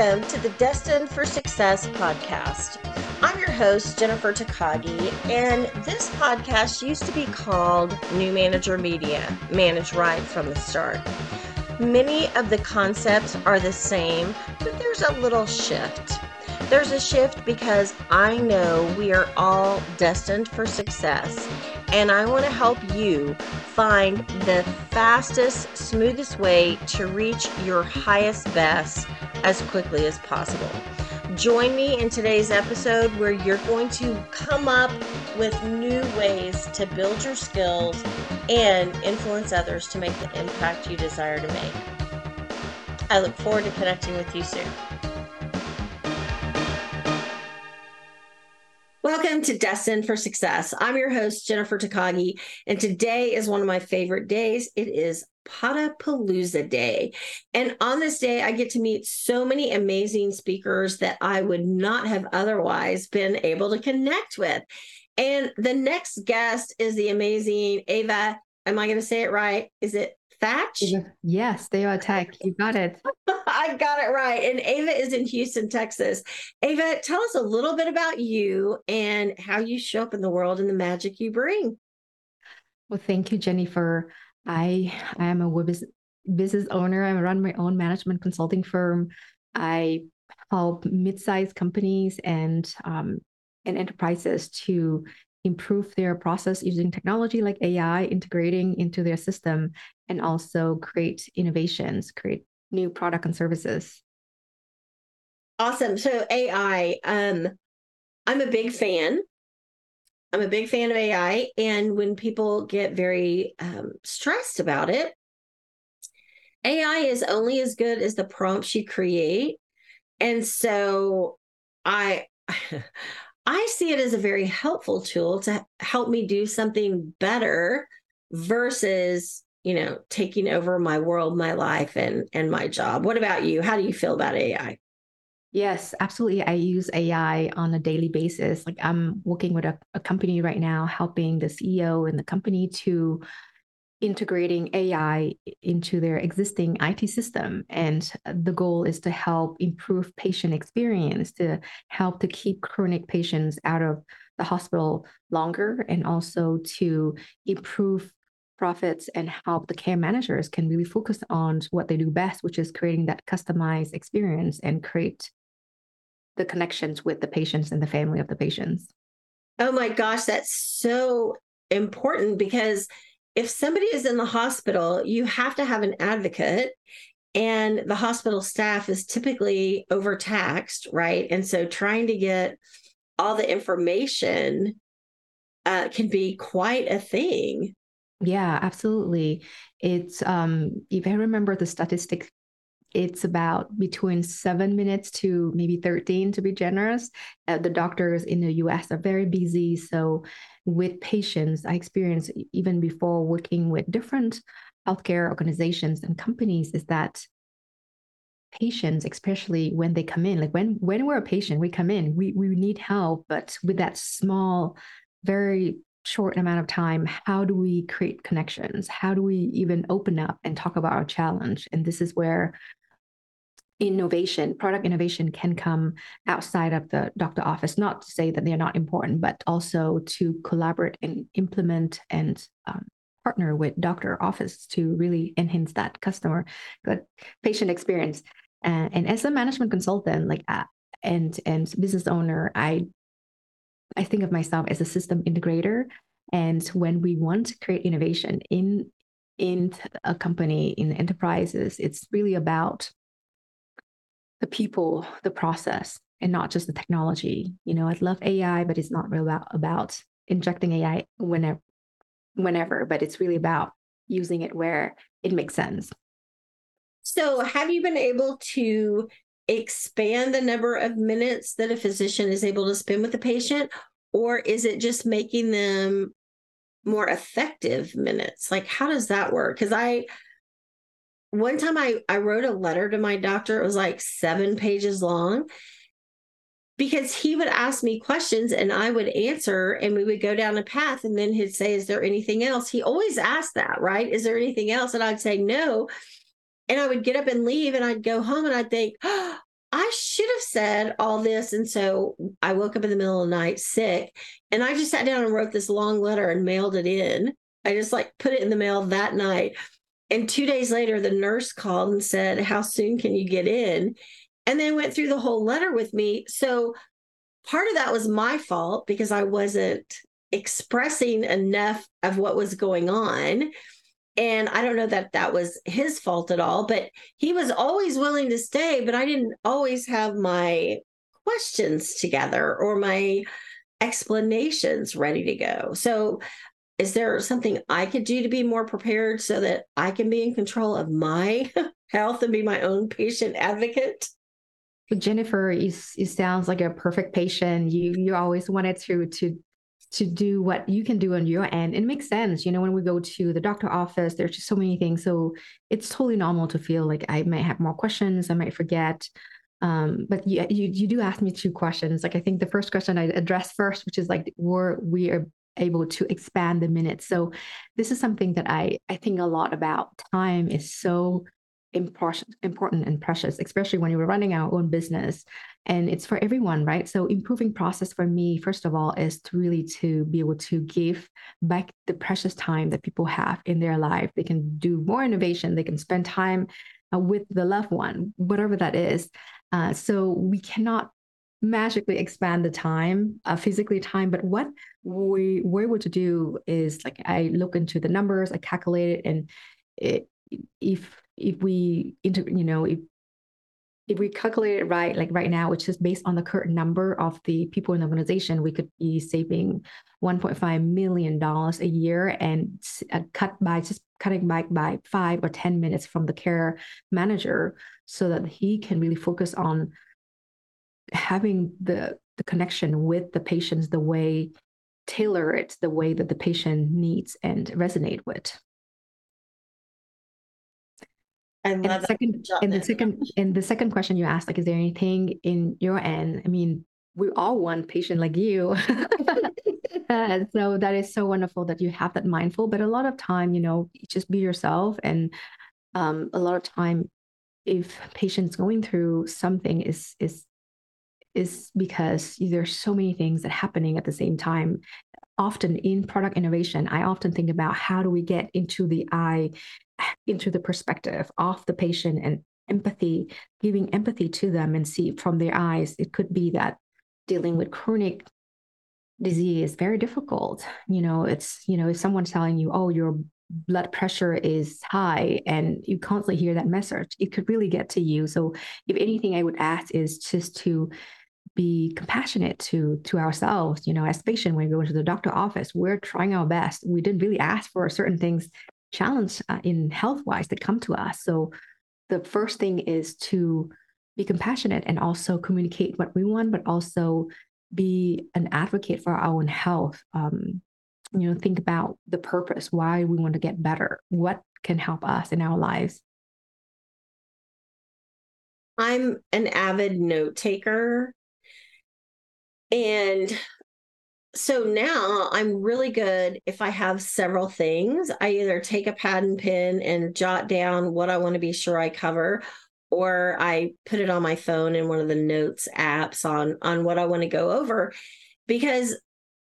Welcome to the Destined for Success podcast. I'm your host, Jennifer Takagi, and this podcast used to be called New Manager Media Manage Right from the Start. Many of the concepts are the same, but there's a little shift. There's a shift because I know we are all destined for success, and I want to help you find the fastest, smoothest way to reach your highest best as quickly as possible. Join me in today's episode where you're going to come up with new ways to build your skills and influence others to make the impact you desire to make. I look forward to connecting with you soon. Welcome to Destined for Success. I'm your host, Jennifer Takagi, and today is one of my favorite days. It is Potapalooza Day. And on this day, I get to meet so many amazing speakers that I would not have otherwise been able to connect with. And the next guest is the amazing Avva. Am I going to say it right? Is it Thach? Yes, they are tech. You got it. I got it right. And Avva is in Houston, Texas. Avva, tell us a little bit about you and how you show up in the world and the magic you bring. Well, thank you, Jennifer. I I am a business business owner. I run my own management consulting firm. I help mid-sized companies and um, and enterprises to improve their process using technology like AI, integrating into their system, and also create innovations, create new product and services. Awesome. So AI, um, I'm a big fan. I'm a big fan of AI. And when people get very um, stressed about it, AI is only as good as the prompts you create. And so I I see it as a very helpful tool to help me do something better versus, you know, taking over my world, my life and and my job. What about you? How do you feel about AI? Yes, absolutely. I use AI on a daily basis. Like I'm working with a, a company right now, helping the CEO and the company to integrating AI into their existing IT system. And the goal is to help improve patient experience, to help to keep chronic patients out of the hospital longer, and also to improve profits and help the care managers can really focus on what they do best, which is creating that customized experience and create the connections with the patients and the family of the patients. Oh my gosh, that's so important because if somebody is in the hospital, you have to have an advocate, and the hospital staff is typically overtaxed, right? And so trying to get all the information uh, can be quite a thing. Yeah, absolutely. It's um if I remember the statistic, it's about between seven minutes to maybe 13 to be generous. Uh, the doctors in the US are very busy. So with patients, I experienced even before working with different healthcare organizations and companies is that patients, especially when they come in, like when when we're a patient, we come in, we we need help, but with that small, very short amount of time, how do we create connections? How do we even open up and talk about our challenge? And this is where innovation, product innovation can come outside of the doctor office. Not to say that they're not important, but also to collaborate and implement and um, partner with doctor office to really enhance that customer, patient experience. And, and as a management consultant, like uh, and and business owner, I I think of myself as a system integrator. And when we want to create innovation in in a company in enterprises, it's really about the people, the process, and not just the technology. You know, I'd love AI, but it's not really about, about injecting AI whenever, whenever, but it's really about using it where it makes sense. So, have you been able to expand the number of minutes that a physician is able to spend with a patient, or is it just making them more effective minutes? Like, how does that work? Because I, one time I, I wrote a letter to my doctor, it was like seven pages long because he would ask me questions and I would answer and we would go down a path and then he'd say, Is there anything else? He always asked that, right? Is there anything else? And I'd say no. And I would get up and leave and I'd go home and I'd think, oh, I should have said all this. And so I woke up in the middle of the night sick and I just sat down and wrote this long letter and mailed it in. I just like put it in the mail that night. And two days later, the nurse called and said, How soon can you get in? And then went through the whole letter with me. So part of that was my fault because I wasn't expressing enough of what was going on. And I don't know that that was his fault at all, but he was always willing to stay, but I didn't always have my questions together or my explanations ready to go. So, is there something I could do to be more prepared so that I can be in control of my health and be my own patient advocate? Jennifer, you, you sounds like a perfect patient. You you always wanted to to to do what you can do on your end. It makes sense. You know, when we go to the doctor office, there's just so many things. So it's totally normal to feel like I might have more questions, I might forget. Um, but you, you you do ask me two questions. Like I think the first question I addressed first, which is like were we are able to expand the minutes. So this is something that I I think a lot about. Time is so important important and precious, especially when you're running our own business. And it's for everyone right? So improving process for me first of all is to really to be able to give back the precious time that people have in their life. They can do more innovation. They can spend time uh, with the loved one whatever that is. Uh, so we cannot magically expand the time uh, physically time but what we were able to do is like i look into the numbers i calculate it and it, if if we you know if if we calculate it right, like right now, which is based on the current number of the people in the organization, we could be saving 1.5 million dollars a year and uh, cut by just cutting back by five or 10 minutes from the care manager so that he can really focus on having the, the connection with the patients the way tailor it the way that the patient needs and resonate with and the second, and the second, and the second question you asked, like, is there anything in your end? I mean, we all want patient like you. uh, so that is so wonderful that you have that mindful. But a lot of time, you know, just be yourself. And um, a lot of time, if patients going through something is is is because there's so many things that happening at the same time often in product innovation i often think about how do we get into the eye into the perspective of the patient and empathy, giving empathy to them and see from their eyes. It could be that dealing with chronic disease is very difficult. You know, it's, you know, if someone's telling you, oh, your blood pressure is high and you constantly hear that message, it could really get to you. So if anything I would ask is just to be compassionate to to ourselves you know as patient when we go into the doctor office we're trying our best we didn't really ask for certain things challenge uh, in health wise that come to us. So the first thing is to be compassionate and also communicate what we want, but also be an advocate for our own health. Um, you know, think about the purpose, why we want to get better, what can help us in our lives. I'm an avid note taker. And so now I'm really good if I have several things. I either take a pad and pen and jot down what I want to be sure I cover, or I put it on my phone in one of the notes apps on on what I want to go over because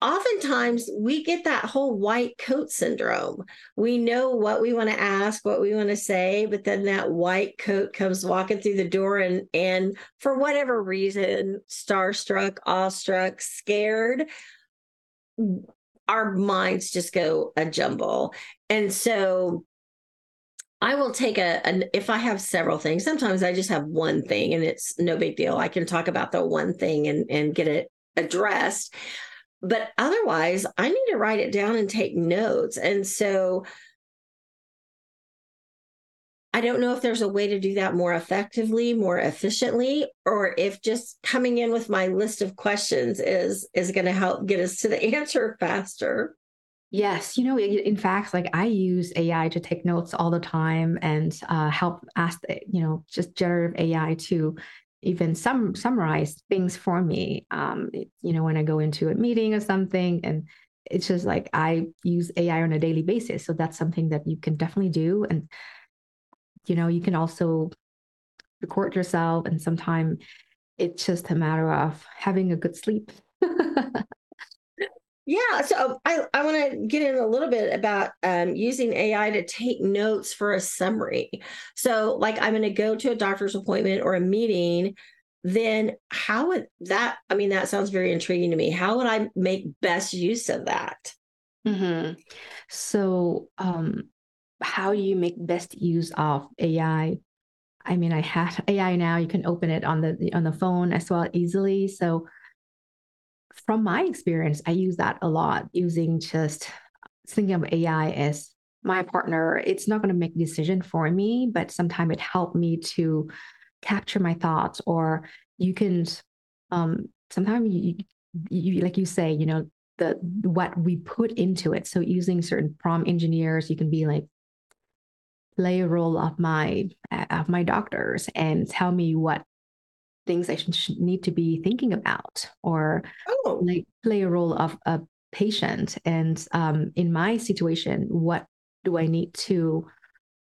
oftentimes we get that whole white coat syndrome. We know what we want to ask, what we want to say, but then that white coat comes walking through the door and and for whatever reason, starstruck, awestruck, scared, our minds just go a jumble. And so I will take a, if I have several things, sometimes I just have one thing and it's no big deal. I can talk about the one thing and, and get it addressed. But otherwise, I need to write it down and take notes. And so I don't know if there's a way to do that more effectively, more efficiently, or if just coming in with my list of questions is is going to help get us to the answer faster. Yes, you know, in fact, like I use AI to take notes all the time and uh, help ask, you know, just generative AI to even some summarize things for me. Um, you know, when I go into a meeting or something, and it's just like I use AI on a daily basis. So that's something that you can definitely do. And you know you can also record yourself and sometimes it's just a matter of having a good sleep. Yeah so i, I want to get in a little bit about um, using ai to take notes for a summary. So like i'm going to go to a doctor's appointment or a meeting then how would that i mean that sounds very intriguing to me. How would i make best use of that? Mm-hmm. so um how do you make best use of ai i? Mean i have ai now you can open it on the on the phone as well easily. So from my experience i use that a lot using just thinking of ai as my partner. It's not going to make decision for me but sometimes it helped me to capture my thoughts or you can um sometimes you, you like you say you know the what we put into it. So using certain prompt engineers you can be like play a role of my of my doctors and tell me what things I should, need to be thinking about or oh. like play a role of a patient and um, in my situation what do I need to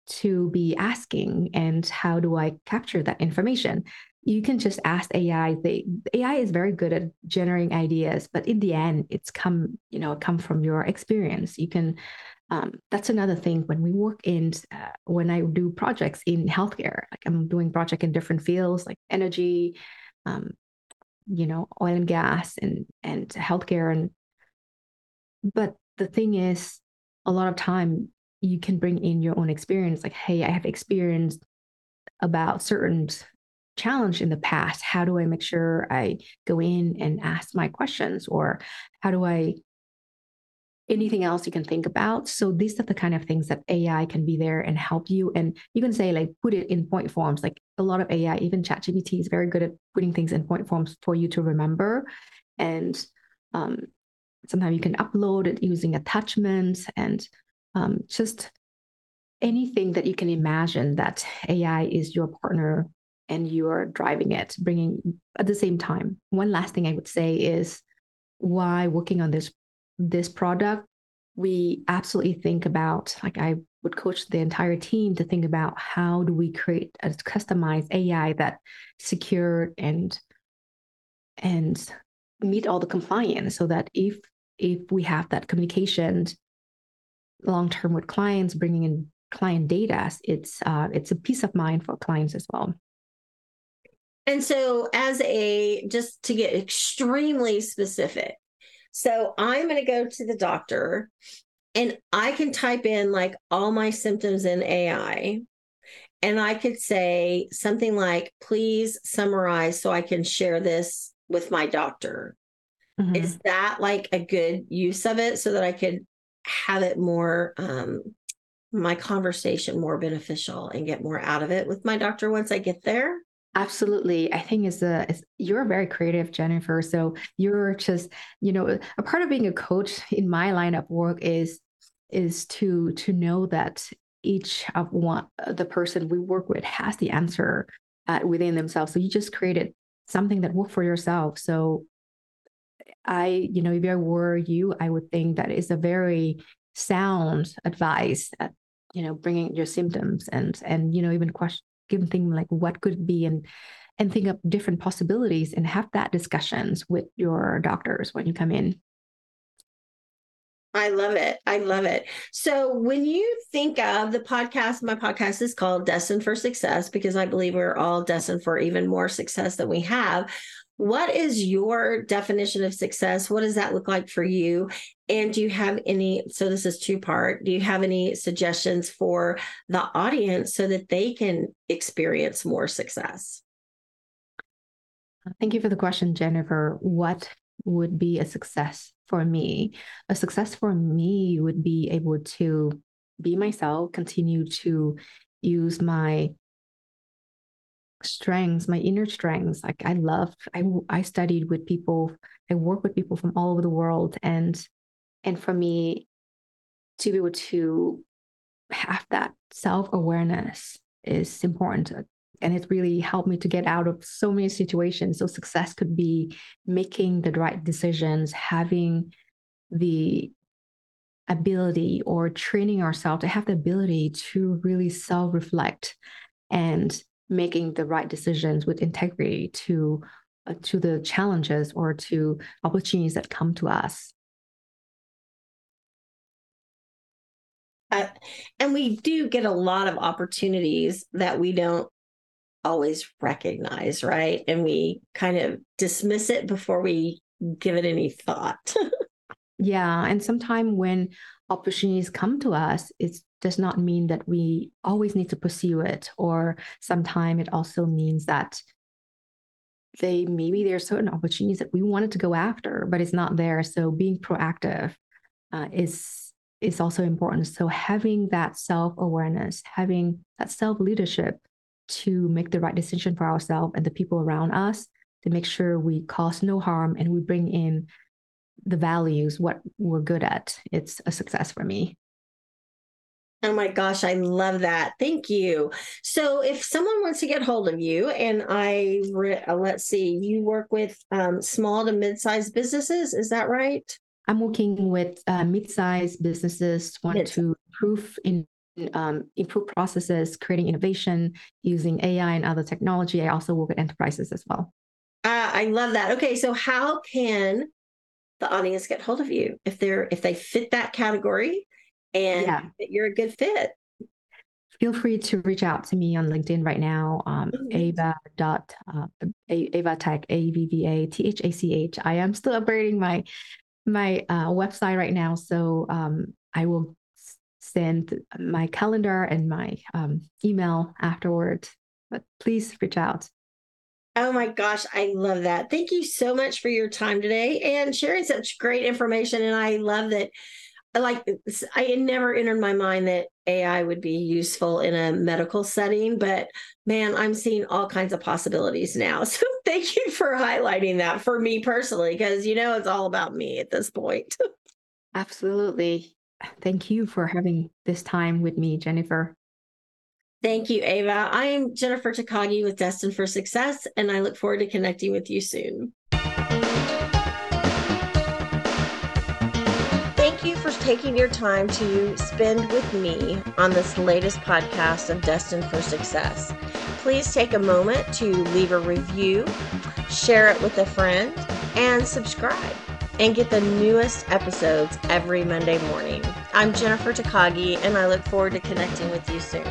to be asking and how do I capture that information? You can just ask AI. The AI is very good at generating ideas, but in the end, it's come, you know, come from your experience. You can um, that's another thing when we work in uh, when i do projects in healthcare like i'm doing project in different fields like energy um, you know oil and gas and and healthcare and but the thing is a lot of time you can bring in your own experience like hey i have experienced about certain challenge in the past. How do i make sure i go in and ask my questions? Or how do i anything else you can think about. So these are the kind of things that ai can be there and help you. And you can say like put it in point forms. Like a lot of ai even chatgpt is very good at putting things in point forms for you to remember. And um, sometimes you can upload it using attachments and um, just anything that you can imagine that AI is your partner and you are driving it, bringing at the same time. One last thing I would say is why working on this this product, we absolutely think about like I would coach the entire team to think about how do we create a customized AI that secure and and meet all the compliance so that if if we have that communication long term with clients, bringing in client data, it's uh, it's a peace of mind for clients as well. And so, as a just to get extremely specific, so I'm going to go to the doctor and I can type in like all my symptoms in AI. And I could say something like, please summarize so I can share this with my doctor. Mm-hmm. Is that like a good use of it so that I could have it more um my conversation more beneficial and get more out of it with my doctor once I get there? Absolutely. I think it's a you're very creative, Jennifer. So you're just, you know, a part of being a coach in my line of work is is to to know that each of one the person we work with has the answer uh, within themselves. So you just created something that worked for yourself. So I, you know, if I were you, I would think that is a very sound advice you know, bringing your symptoms and, and, you know, even question, given thing like what could be and, and think of different possibilities and have that discussions with your doctors when you come in. I love it. I love it. So, when you think of the podcast, my podcast is called Destined for Success because I believe we're all destined for even more success than we have. What is your definition of success? What does that look like for you? And do you have any? So, this is two part. Do you have any suggestions for the audience so that they can experience more success? Thank you for the question, Jennifer. What would be a success for me? A success for me would be able to be myself, continue to use my strengths, my inner strengths. Like I love, I I studied with people, I work with people from all over the world, and and for me to be able to have that self awareness is important. And it really helped me to get out of so many situations. So success could be making the right decisions, having the ability or training ourselves to have the ability to really self reflect and making the right decisions with integrity to uh, to the challenges or to opportunities that come to us. And we do get a lot of opportunities that we don't always recognize, right? And we kind of dismiss it before we give it any thought. yeah. And sometimes when opportunities come to us, it does not mean that we always need to pursue it. Or sometimes it also means that they maybe there are certain opportunities that we wanted to go after, but it's not there. So being proactive uh, is is also important. So having that self awareness, having that self leadership to make the right decision for ourselves and the people around us to make sure we cause no harm and we bring in the values, what we're good at. It's a success for me. Oh my gosh, I love that. Thank you. So, if someone wants to get hold of you, and I re- uh, let's see, you work with um, small to mid-sized businesses, is that right? I'm working with uh, mid-sized businesses want mid-sized. to improve in um, improve processes, creating innovation using AI and other technology. I also work with enterprises as well. Uh, I love that. Okay, so how can the audience get hold of you if they're if they fit that category and yeah. you're a good fit? Feel free to reach out to me on LinkedIn right now. Um, mm-hmm. Avva dot uh, Avva Thach A V V A T H A C H. I am still upgrading my my uh, website right now, so um, I will send my calendar and my um, email afterward. But please reach out. Oh my gosh, I love that. Thank you so much for your time today and sharing such great information. And I love that. Like, I had never entered my mind that AI would be useful in a medical setting, but man, I'm seeing all kinds of possibilities now. So thank you for highlighting that for me personally, because you know, it's all about me at this point. Absolutely. Thank you for having this time with me, Jennifer. Thank you, Avva. I'm Jennifer Takagi with Destined for Success, and I look forward to connecting with you soon. Thank you for taking your time to spend with me on this latest podcast of Destined for Success. Please take a moment to leave a review, share it with a friend, and subscribe and get the newest episodes every Monday morning. I'm Jennifer Takagi, and I look forward to connecting with you soon.